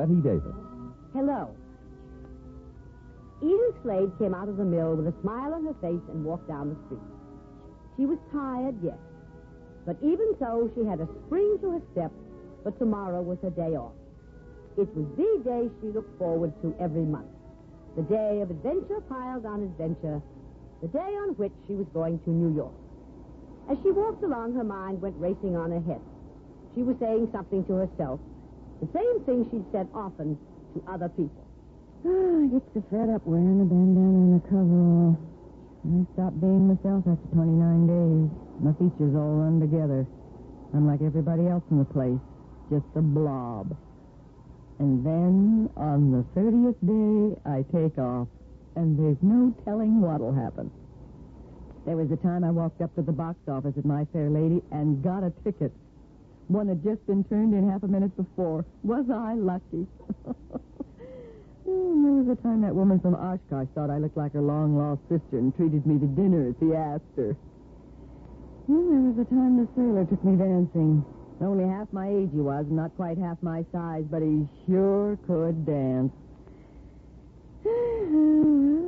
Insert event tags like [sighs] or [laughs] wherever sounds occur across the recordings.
Bette Davis. Hello. Edith Slade came out of the mill with a smile on her face and walked down the street. She was tired, yes. But even so, she had a spring to her step, but tomorrow was her day off. It was the day she looked forward to every month. The day of adventure piled on adventure. The day on which she was going to New York. As she walked along, her mind went racing on ahead. She was saying something to herself, the same thing she'd said often to other people. I get so fed up wearing a bandana and a coverall. I stopped being myself after 29 days. My features all run together. I'm like everybody else in the place, just a blob. And then, on the 30th day, I take off, and there's no telling what'll happen. There was a time I walked up to the box office at My Fair Lady and got a ticket. One had just been turned in half a minute before. Was I lucky? [laughs] Oh, there was a time that woman from Oshkosh thought I looked like her long-lost sister and treated me to dinner as he asked her. Then there was a time the sailor took me dancing. Only half my age he was, not quite half my size, but he sure could dance. [sighs] Oh,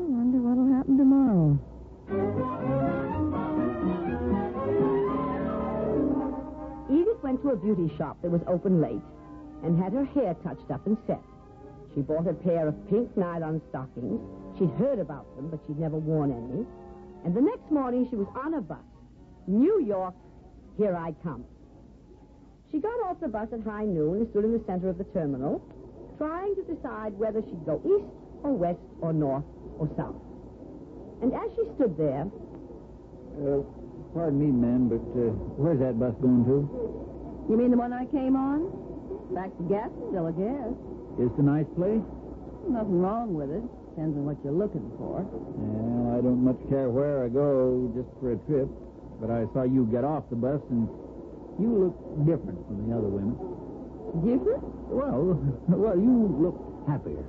went to a beauty shop that was open late and had her hair touched up and set. She bought a pair of pink nylon stockings. She'd heard about them, but she'd never worn any. And the next morning, she was on a bus. New York, here I come. She got off the bus at high noon and stood in the center of the terminal, trying to decide whether she'd go east or west or north or south. And as she stood there, Uh, pardon me, ma'am, but uh, where's that bus going to? You mean the one I came on? Back to Gadsdenville, I guess. Is it a nice place? Nothing wrong with it. Depends on what you're looking for. Well, I don't much care where I go, just for a trip. But I saw you get off the bus, and you look different from the other women. Different? Well, [laughs] well, you look happier.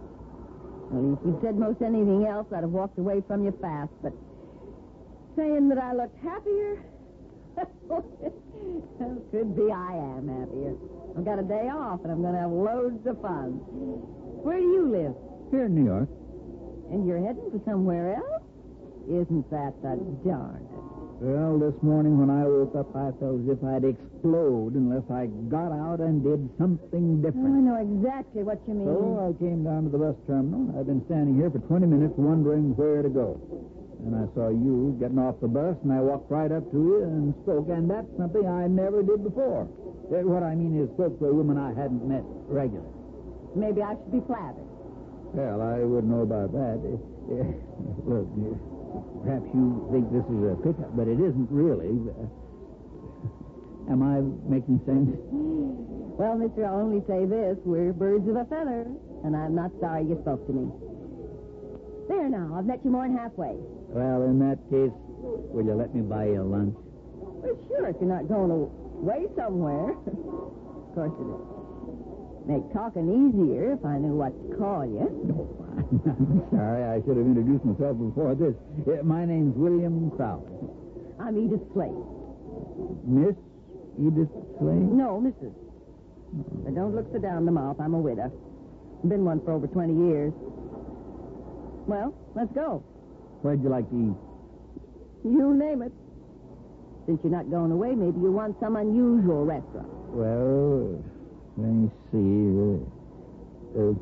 Well, if you'd said most anything else, I'd have walked away from you fast. But saying that I looked happier? [laughs] Oh, could be I am happier. I've got a day off, and I'm going to have loads of fun. Where do you live? Here in New York. And you're heading for somewhere else? Isn't that the darndest? Well, this morning when I woke up, I felt as if I'd explode unless I got out and did something Oh, I know exactly what you mean. So I came down to the bus terminal. I've been standing here for 20 minutes wondering where to go. And I saw you getting off the bus, and I walked right up to you and spoke. And that's something I never did before. Uh, What I mean is spoke to a woman I hadn't met regularly. Maybe I should be flattered. Well, I wouldn't know about that. Uh, [laughs] Look, uh, perhaps you think this is a pickup, but it isn't really. [laughs] Am I making sense? Well, mister, I'll only say this. We're birds of a feather, and I'm not sorry you spoke to me. There now, I've met you more than halfway. Well, in that case, will you let me buy you lunch? Well, sure, if you're not going away somewhere. [laughs] of course, it'd make talking easier if I knew what to call you. I'm [laughs] sorry, I should have introduced myself before this. Uh, my name's William Crowley. I'm Edith Slade. Miss Edith Slade? No, Mrs. But don't look so down the mouth. I'm a widow. Been one for over 20 years. Well, let's go. Where'd you like to eat? You name it. Since you're not going away, maybe you want some unusual restaurant. Well, let me see. Uh, uh,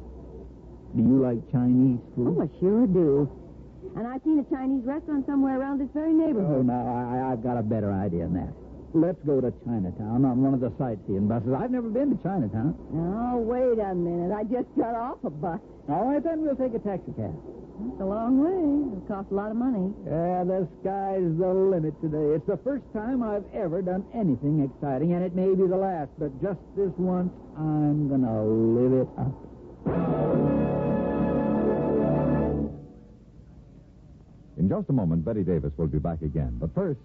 do you like Chinese food? Oh, I sure do. And I've seen a Chinese restaurant somewhere around this very Oh, neighborhood. now, I, I've got a better idea than that. Let's go to Chinatown on one of the sightseeing buses. I've never been to Chinatown. Oh, wait a minute. I just got off a bus. All right, then we'll take a taxi cab. It's a long way. It'll cost a lot of money. Yeah, the sky's the limit today. It's the first time I've ever done anything exciting, and it may be the last, but just this once, I'm gonna live it up. In just a moment, Bette Davis will be back again. But first,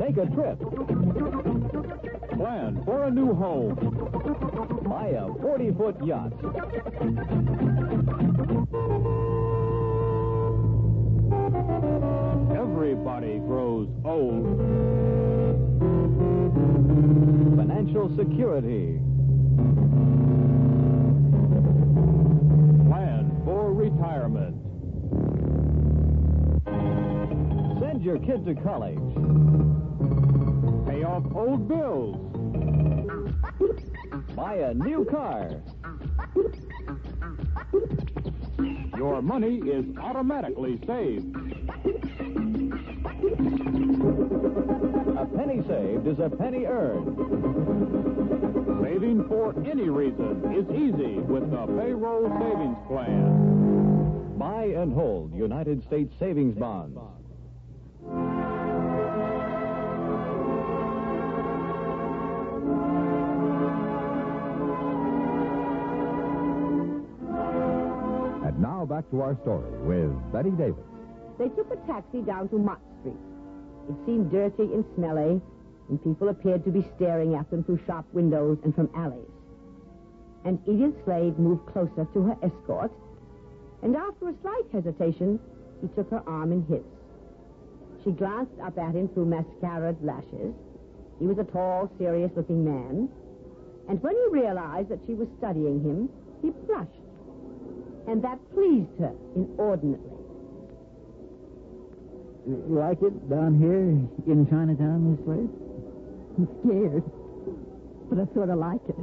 Take a trip. Plan for a new home. Buy a 40 foot yacht. Everybody grows old. Financial security. Plan for retirement. Send your kid to college. Pay off old bills. Buy a new car. Your money is automatically saved. A penny saved is a penny earned. Saving for any reason is easy with the payroll savings plan. Buy and hold United States savings bonds. Now back to our story with Bette Davis. They took a taxi down to Mott Street. It seemed dirty and smelly, and people appeared to be staring at them through shop windows and from alleys. And Edith Slade moved closer to her escort, and after a slight hesitation, he took her arm in his. She glanced up at him through mascaraed lashes. He was a tall, serious-looking man, and when he realized that she was studying him, he blushed, and that pleased her inordinately. You like it down here in Chinatown, Miss Slade? I'm scared. But I sort of like it.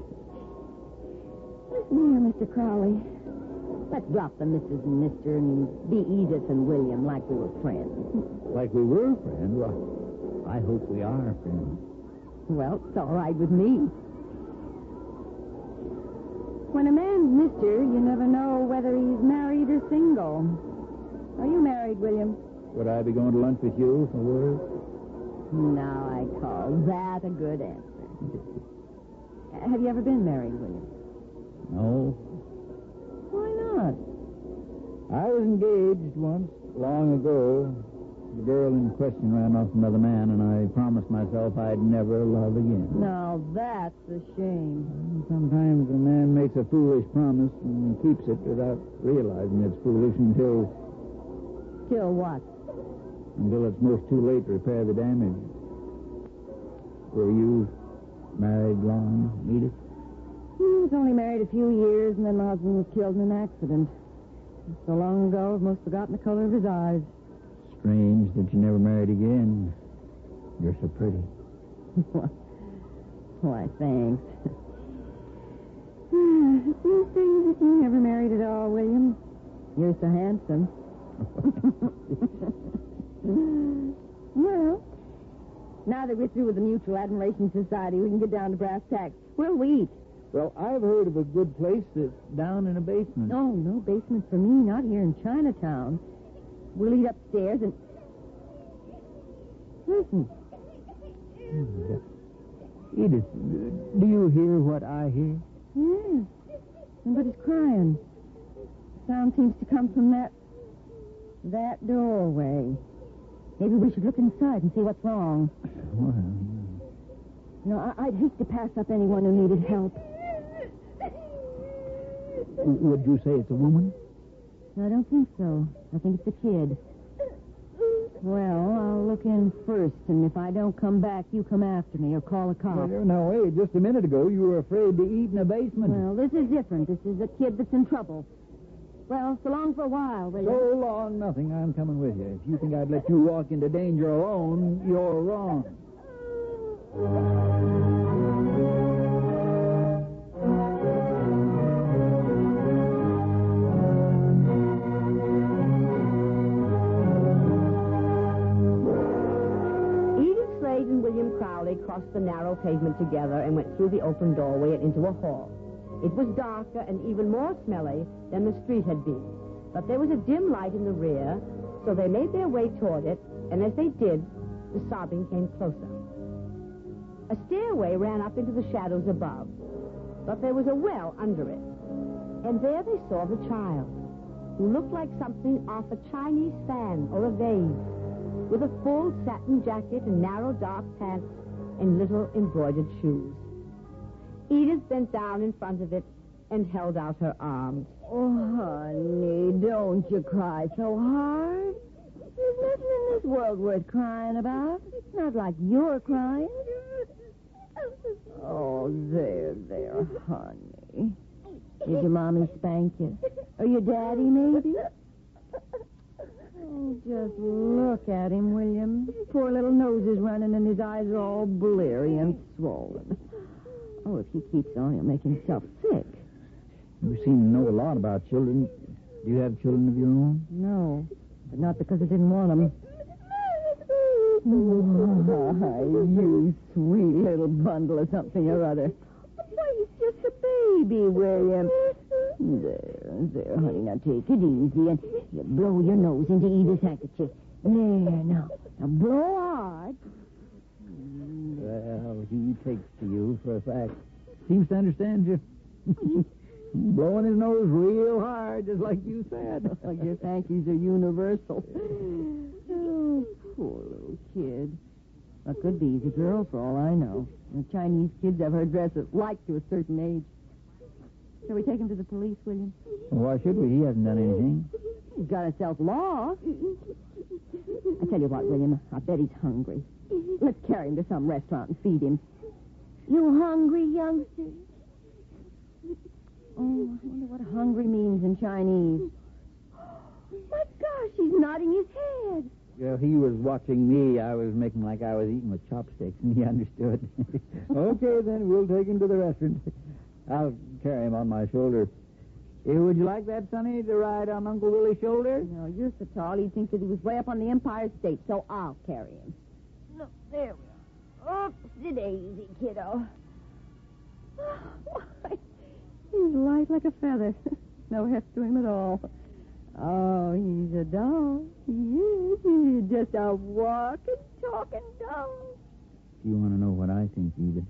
Listen here, Mr. Crowley. Let's drop the Mrs. and Mr. and be Edith and William like we were friends. Like we were friends? Well, I hope we are friends. Well, it's all right with me. When a man's Mister, you never know whether he's married or single. Are you married, William? Would I be going to lunch with you for work? Now I call that a good answer. [laughs] Have you ever been married, William? No. Why not? I was engaged once, long ago. The girl in question ran off with another man, and I promised myself I'd never love again. Now that's a shame. Sometimes a man makes a foolish promise and keeps it without realizing it's foolish until Still what? until it's most too late to repair the damage. Were you married long, Edith? Hmm, he was only married a few years, and then my husband was killed in an accident. So long ago, I've most forgotten the color of his eyes. Strange that you never married again. You're so pretty. [laughs] Why, thanks. it seems strange that you never married at all, William. You're so handsome. [laughs] well, now that we're through with the Mutual Admiration Society, we can get down to brass tacks. Where'll we eat? Well, I've heard of a good place that's down in a basement. No, no basement for me, not here in Chinatown. We'll eat upstairs and. Listen. Edith, do you hear what I hear? Yeah. Somebody's crying. The sound seems to come from that. that doorway. Maybe we should look inside and see what's wrong. Well, No, I- I'd hate to pass up anyone who needed help. would you say it's a woman? I don't think so. I think it's a kid. Well, I'll look in first, and if I don't come back, you come after me or call a cop. Well, now, wait, just a minute ago, you were afraid to eat in a basement. Well, this is different. This is a kid that's in trouble. Well, so long for a while, will you? So long, nothing. I'm coming with you. If you think I'd let you walk into danger alone, you're wrong. Crossed the narrow pavement together and went through the open doorway and into a hall. It was darker and even more smelly than the street had been, but there was a dim light in the rear, so they made their way toward it, and as they did, the sobbing came closer. A stairway ran up into the shadows above, but there was a well under it, and there they saw the child, who looked like something off a Chinese fan or a vase with a full satin jacket and narrow dark pants and little embroidered shoes. Edith bent down in front of it and held out her arms. Oh, honey, don't you cry so hard. There's nothing in this world worth crying about. It's not like you're crying. Oh, there, there, honey. Did your mommy spank you? Or your daddy, maybe? Oh, just look at him, William. His poor little nose is running and his eyes are all bleary and swollen. Oh, if he keeps on, he'll make himself sick. You seem to know a lot about children. Do you have children of your own? No, but not because I didn't want them. [laughs] you sweet little bundle of something or other. Why, he's just a baby, William. There, there, honey. Now take it easy and you blow your nose into Edith's handkerchief. There, now. Now blow hard. Well, he takes to you for a fact. Seems to understand you. [laughs] Blowing his nose real hard, just like you said. I guess hankies are universal. Oh, poor little kid. That could be he's a girl for all I know. The Chinese kids have her dress like to a certain age. Shall we take him to the police, William? Why should we? He hasn't done anything. He's got himself lost. I tell you what, William, I bet he's hungry. Let's carry him to some restaurant and feed him. You hungry, youngster? Oh, I wonder what hungry means in Chinese. My gosh, he's nodding his head. Well, he was watching me. I was making like I was eating with chopsticks, and he [laughs] understood. [laughs] okay, then we'll take him to the restaurant. I'll carry him on my shoulder. Eh, would you like that, Sonny, to ride on Uncle Willie's shoulder? No, you're so tall, he'd think that he was way up on the Empire State, so I'll carry him. Look, there we are. Oopsie daisy, kiddo. Why, he's light like a feather. [laughs] no heft to him at all. Oh, he's a doll. He is. He's just a walking, talking doll. If you want to know what I think, Edith,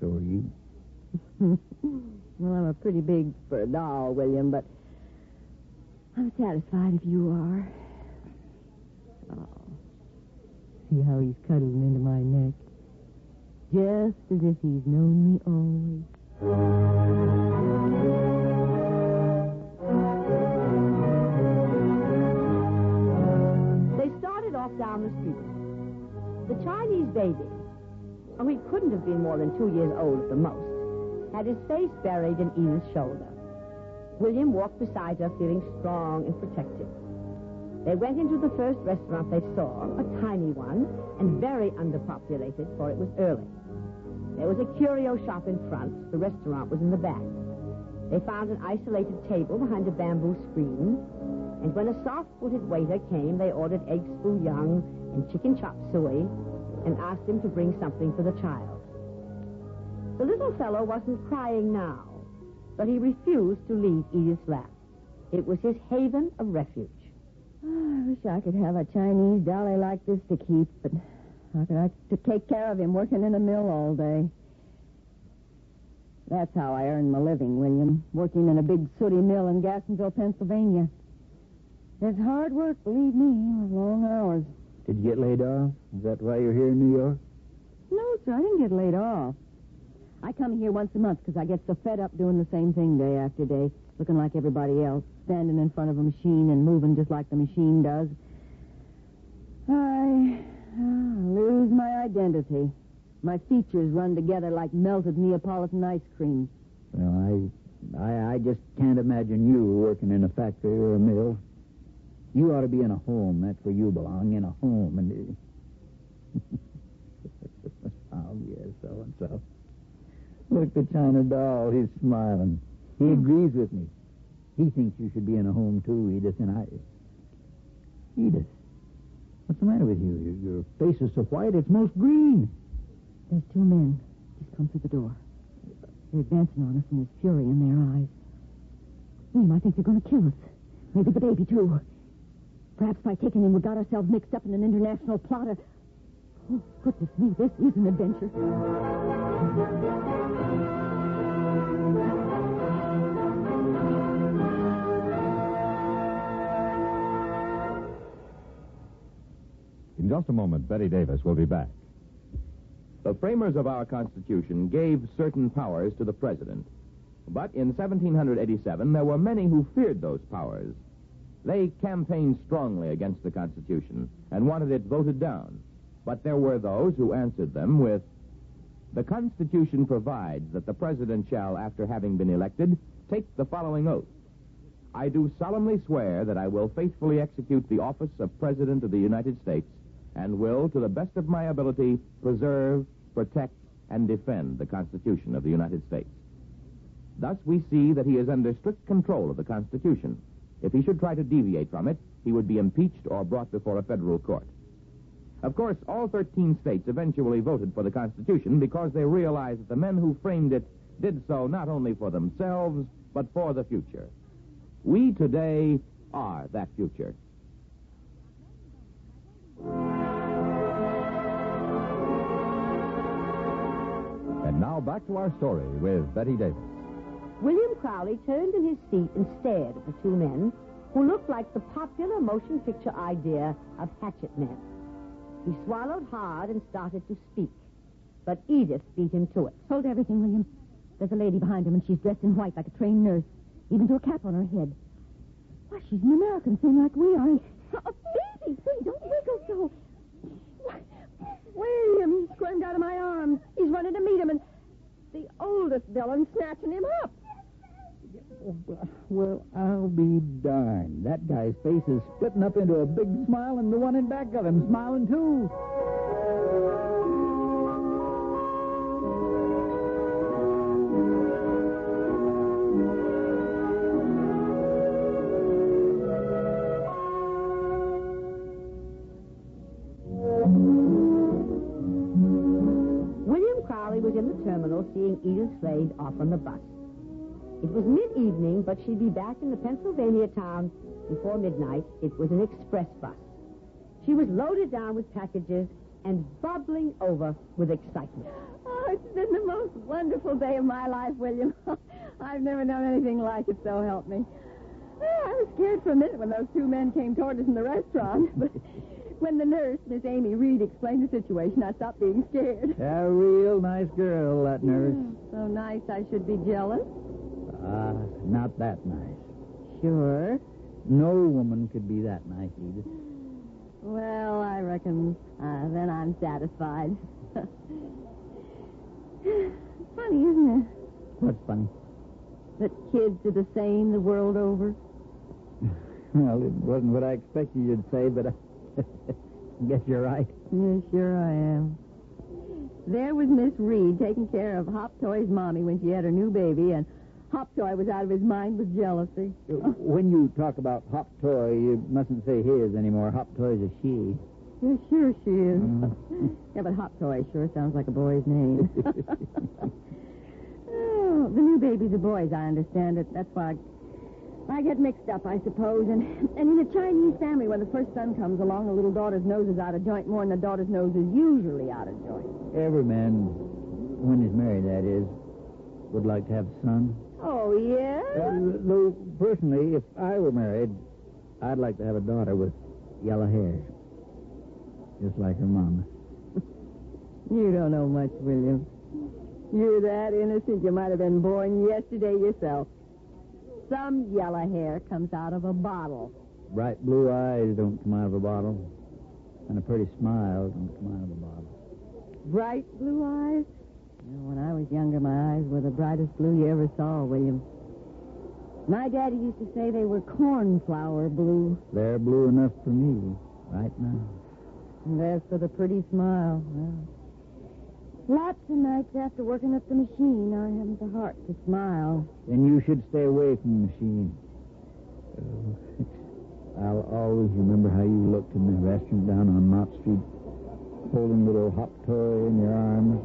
so are you. Well, I'm a pretty big for a doll, William, but I'm satisfied if you are. Oh. See how he's cuddling into my neck. Just as if he's known me always. They started off down the street. The Chinese baby, oh, he couldn't have been more than two years old at the most, had his face buried in Edith's shoulder. William walked beside her, feeling strong and protected. They went into the first restaurant they saw, a tiny one, and very underpopulated, for it was early. There was a curio shop in front. The restaurant was in the back. They found an isolated table behind a bamboo screen, and when a soft-footed waiter came, they ordered eggs foo-young and chicken chop suey and asked him to bring something for the child. The little fellow wasn't crying now, but he refused to leave Edith's lap. It was his haven of refuge. Ah, I wish I could have a Chinese dolly like this to keep, but how could I to take care of him working in a mill all day? That's how I earn my living, William, working in a big sooty mill in Gassonville, Pennsylvania. It's hard work, believe me, long hours. Did you get laid off? Is that why you're here in New York? No, sir, I didn't get laid off. I come here once a month because I get so fed up doing the same thing day after day, looking like everybody else, standing in front of a machine and moving just like the machine does. I ah, lose my identity. My features run together like melted Neapolitan ice cream. Well, I, I, I just can't imagine you working in a factory or a mill. You ought to be in a home. That's where you belong, in a home. And [laughs] oh yes, so and so. Look, the China doll. He's smiling. He hmm. agrees with me. He thinks you should be in a home too, Edith. And I, Edith, what's the matter with you? Your, your face is so white; it's most green. There's two men just come through the door. They're advancing on us, and there's fury in their eyes. William, I think they're going to kill us. Maybe the baby, too. Perhaps by taking him, we got ourselves mixed up in an international plot. Oh, goodness me, this is an adventure. In just a moment, Bette Davis will be back. The framers of our Constitution gave certain powers to the President. But in 1787, there were many who feared those powers. They campaigned strongly against the Constitution and wanted it voted down. But there were those who answered them with The Constitution provides that the President shall, after having been elected, take the following oath I do solemnly swear that I will faithfully execute the office of President of the United States and will, to the best of my ability, preserve, protect, and defend the Constitution of the United States. Thus, we see that he is under strict control of the Constitution. If he should try to deviate from it, he would be impeached or brought before a federal court. Of course, all 13 states eventually voted for the Constitution because they realized that the men who framed it did so not only for themselves, but for the future. We today are that future. And now back to our story with Bette Davis. William Crowley turned in his seat and stared at the two men who looked like the popular motion picture idea of hatchet men. He swallowed hard and started to speak, but Edith beat him to it. Hold everything, William. There's a lady behind him, and she's dressed in white like a trained nurse, even to a cap on her head. Why, she's an American, same like we are. Oh, baby, baby, don't wiggle so. William, he squirmed out of my arms. He's running to meet him, and the oldest villain snatching him up. Well, I'll be darned. That guy's face is splitting up into a big smile, and the one in back of him smiling too. William Crowley was in the terminal seeing Edith Slade off on the bus. It was mid-evening, but she'd be back in the Pennsylvania town before midnight. It was an express bus. She was loaded down with packages and bubbling over with excitement. Oh, it's been the most wonderful day of my life, William. [laughs] I've never known anything like it, so help me. Oh, I was scared for a minute when those two men came toward us in the restaurant, [laughs] but when the nurse, Miss Amy Reed, explained the situation, I stopped being scared. A real nice girl, that nurse. So nice I should be jealous. Ah, not that nice. Sure. No woman could be that nice, Edith. Well, I reckon uh, then I'm satisfied. [laughs] Funny, isn't it? What's funny? That kids are the same the world over. [laughs] Well, it wasn't what I expected you'd say, but I [laughs] guess you're right. Yeah, sure I am. There was Miss Reed taking care of Hop Toy's mommy when she had her new baby, and Hop Toy was out of his mind with jealousy. Uh, when you talk about Hop Toy, you mustn't say his anymore. Hop Toy's a she. Yeah, sure she is. Mm. [laughs] yeah, but Hop Toy sure sounds like a boy's name. [laughs] oh, the new baby's a boy, as I understand it. That's why I, I get mixed up, I suppose. And, and in a Chinese family, when the first son comes along, the little daughter's nose is out of joint more than the daughter's nose is usually out of joint. Every man, when he's married, that is, would like to have a son. Oh, yeah? Uh, though, personally, if I were married, I'd like to have a daughter with yellow hair. Just like her mama. [laughs] You don't know much, William. You're that innocent you might have been born yesterday yourself. Some yellow hair comes out of a bottle. Bright blue eyes don't come out of a bottle. And a pretty smile don't come out of a bottle. Bright blue eyes? When I was younger, my eyes were the brightest blue you ever saw, William. My daddy used to say they were cornflower blue. They're blue enough for me right now. And as for the pretty smile, well, lots of nights after working up the machine, I haven't the heart to smile. Then you should stay away from the machine. Oh, [laughs] I'll always remember how you looked in the restaurant down on Mott Street, holding little hop toy in your arms,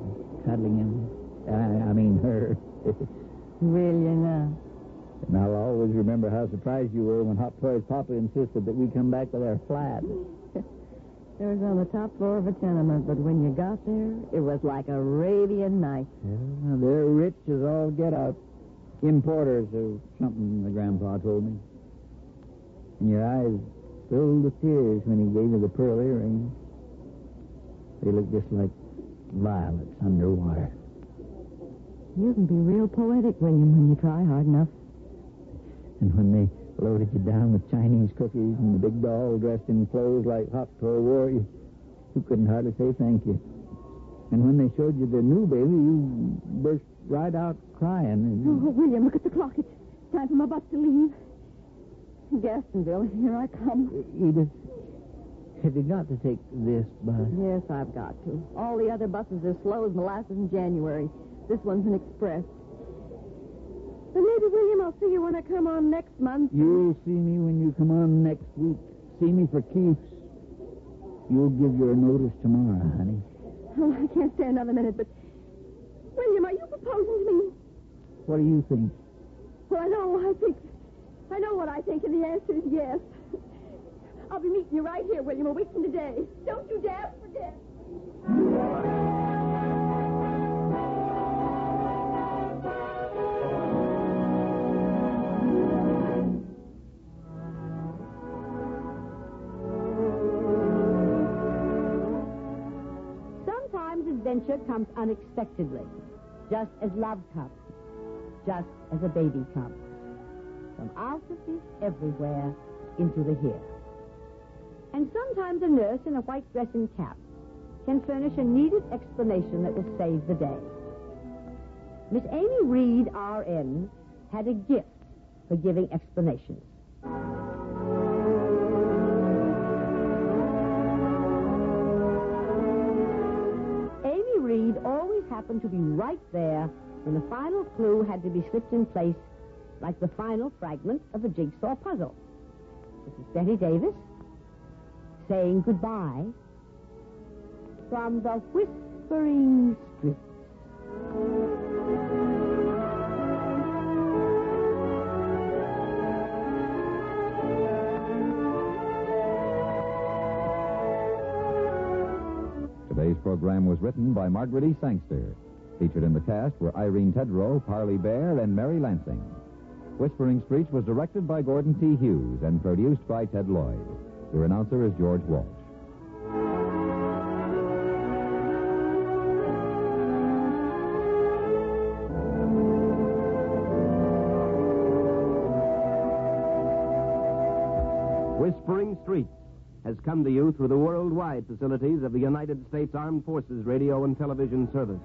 cuddling him. I, I mean her. Will you now? And I'll always remember how surprised you were when Hop Toy's papa insisted that we come back to their flat. [laughs] It was on the top floor of a tenement, but when you got there, it was like Arabian Nights. Yeah, they're rich as all get out. Importers or something, the grandpa told me. And your eyes filled with tears when he gave you the pearl earrings. They look just like violets underwater. You can be real poetic, William, when you try hard enough. And when they loaded you down with Chinese cookies and the big doll dressed in clothes like Hop Toy wore, you, you couldn't hardly say thank you. And when they showed you the new baby, you burst right out crying. And Oh, William, look at the clock. It's time for my bus to leave. Gastonville, here I come. Edith, have you got to take this bus? Yes, I've got to. All the other buses are slow as molasses in January. This one's an express. But maybe, William, I'll see you when I come on next month. You'll see me when you come on next week. See me for keeps. You'll give your notice tomorrow, honey. Oh, I can't stay another minute, but... William, are you proposing to me? What do you think? Well, I know, I think... I know what I think, and the answer is yes. I'll be meeting you right here, William, a week from today. Don't you dare forget. Sometimes adventure comes unexpectedly, just as love comes, just as a baby comes. From of the everywhere into the here. And sometimes a nurse in a white dressing cap can furnish a needed explanation that will save the day. Miss Amy Reed, RN, had a gift for giving explanations. Amy Reed always happened to be right there when the final clue had to be slipped in place like the final fragment of a jigsaw puzzle. This is Bette Davis saying goodbye from the Whispering Street. Today's program was written by Margaret E. Sangster. Featured in the cast were Irene Tedrow, Parley Baer, and Mary Lansing. Whispering Streets was directed by Gordon T. Hughes and produced by Ted Lloyd. Your announcer is George Walsh. Whispering Streets has come to you through the worldwide facilities of the United States Armed Forces Radio and Television Service.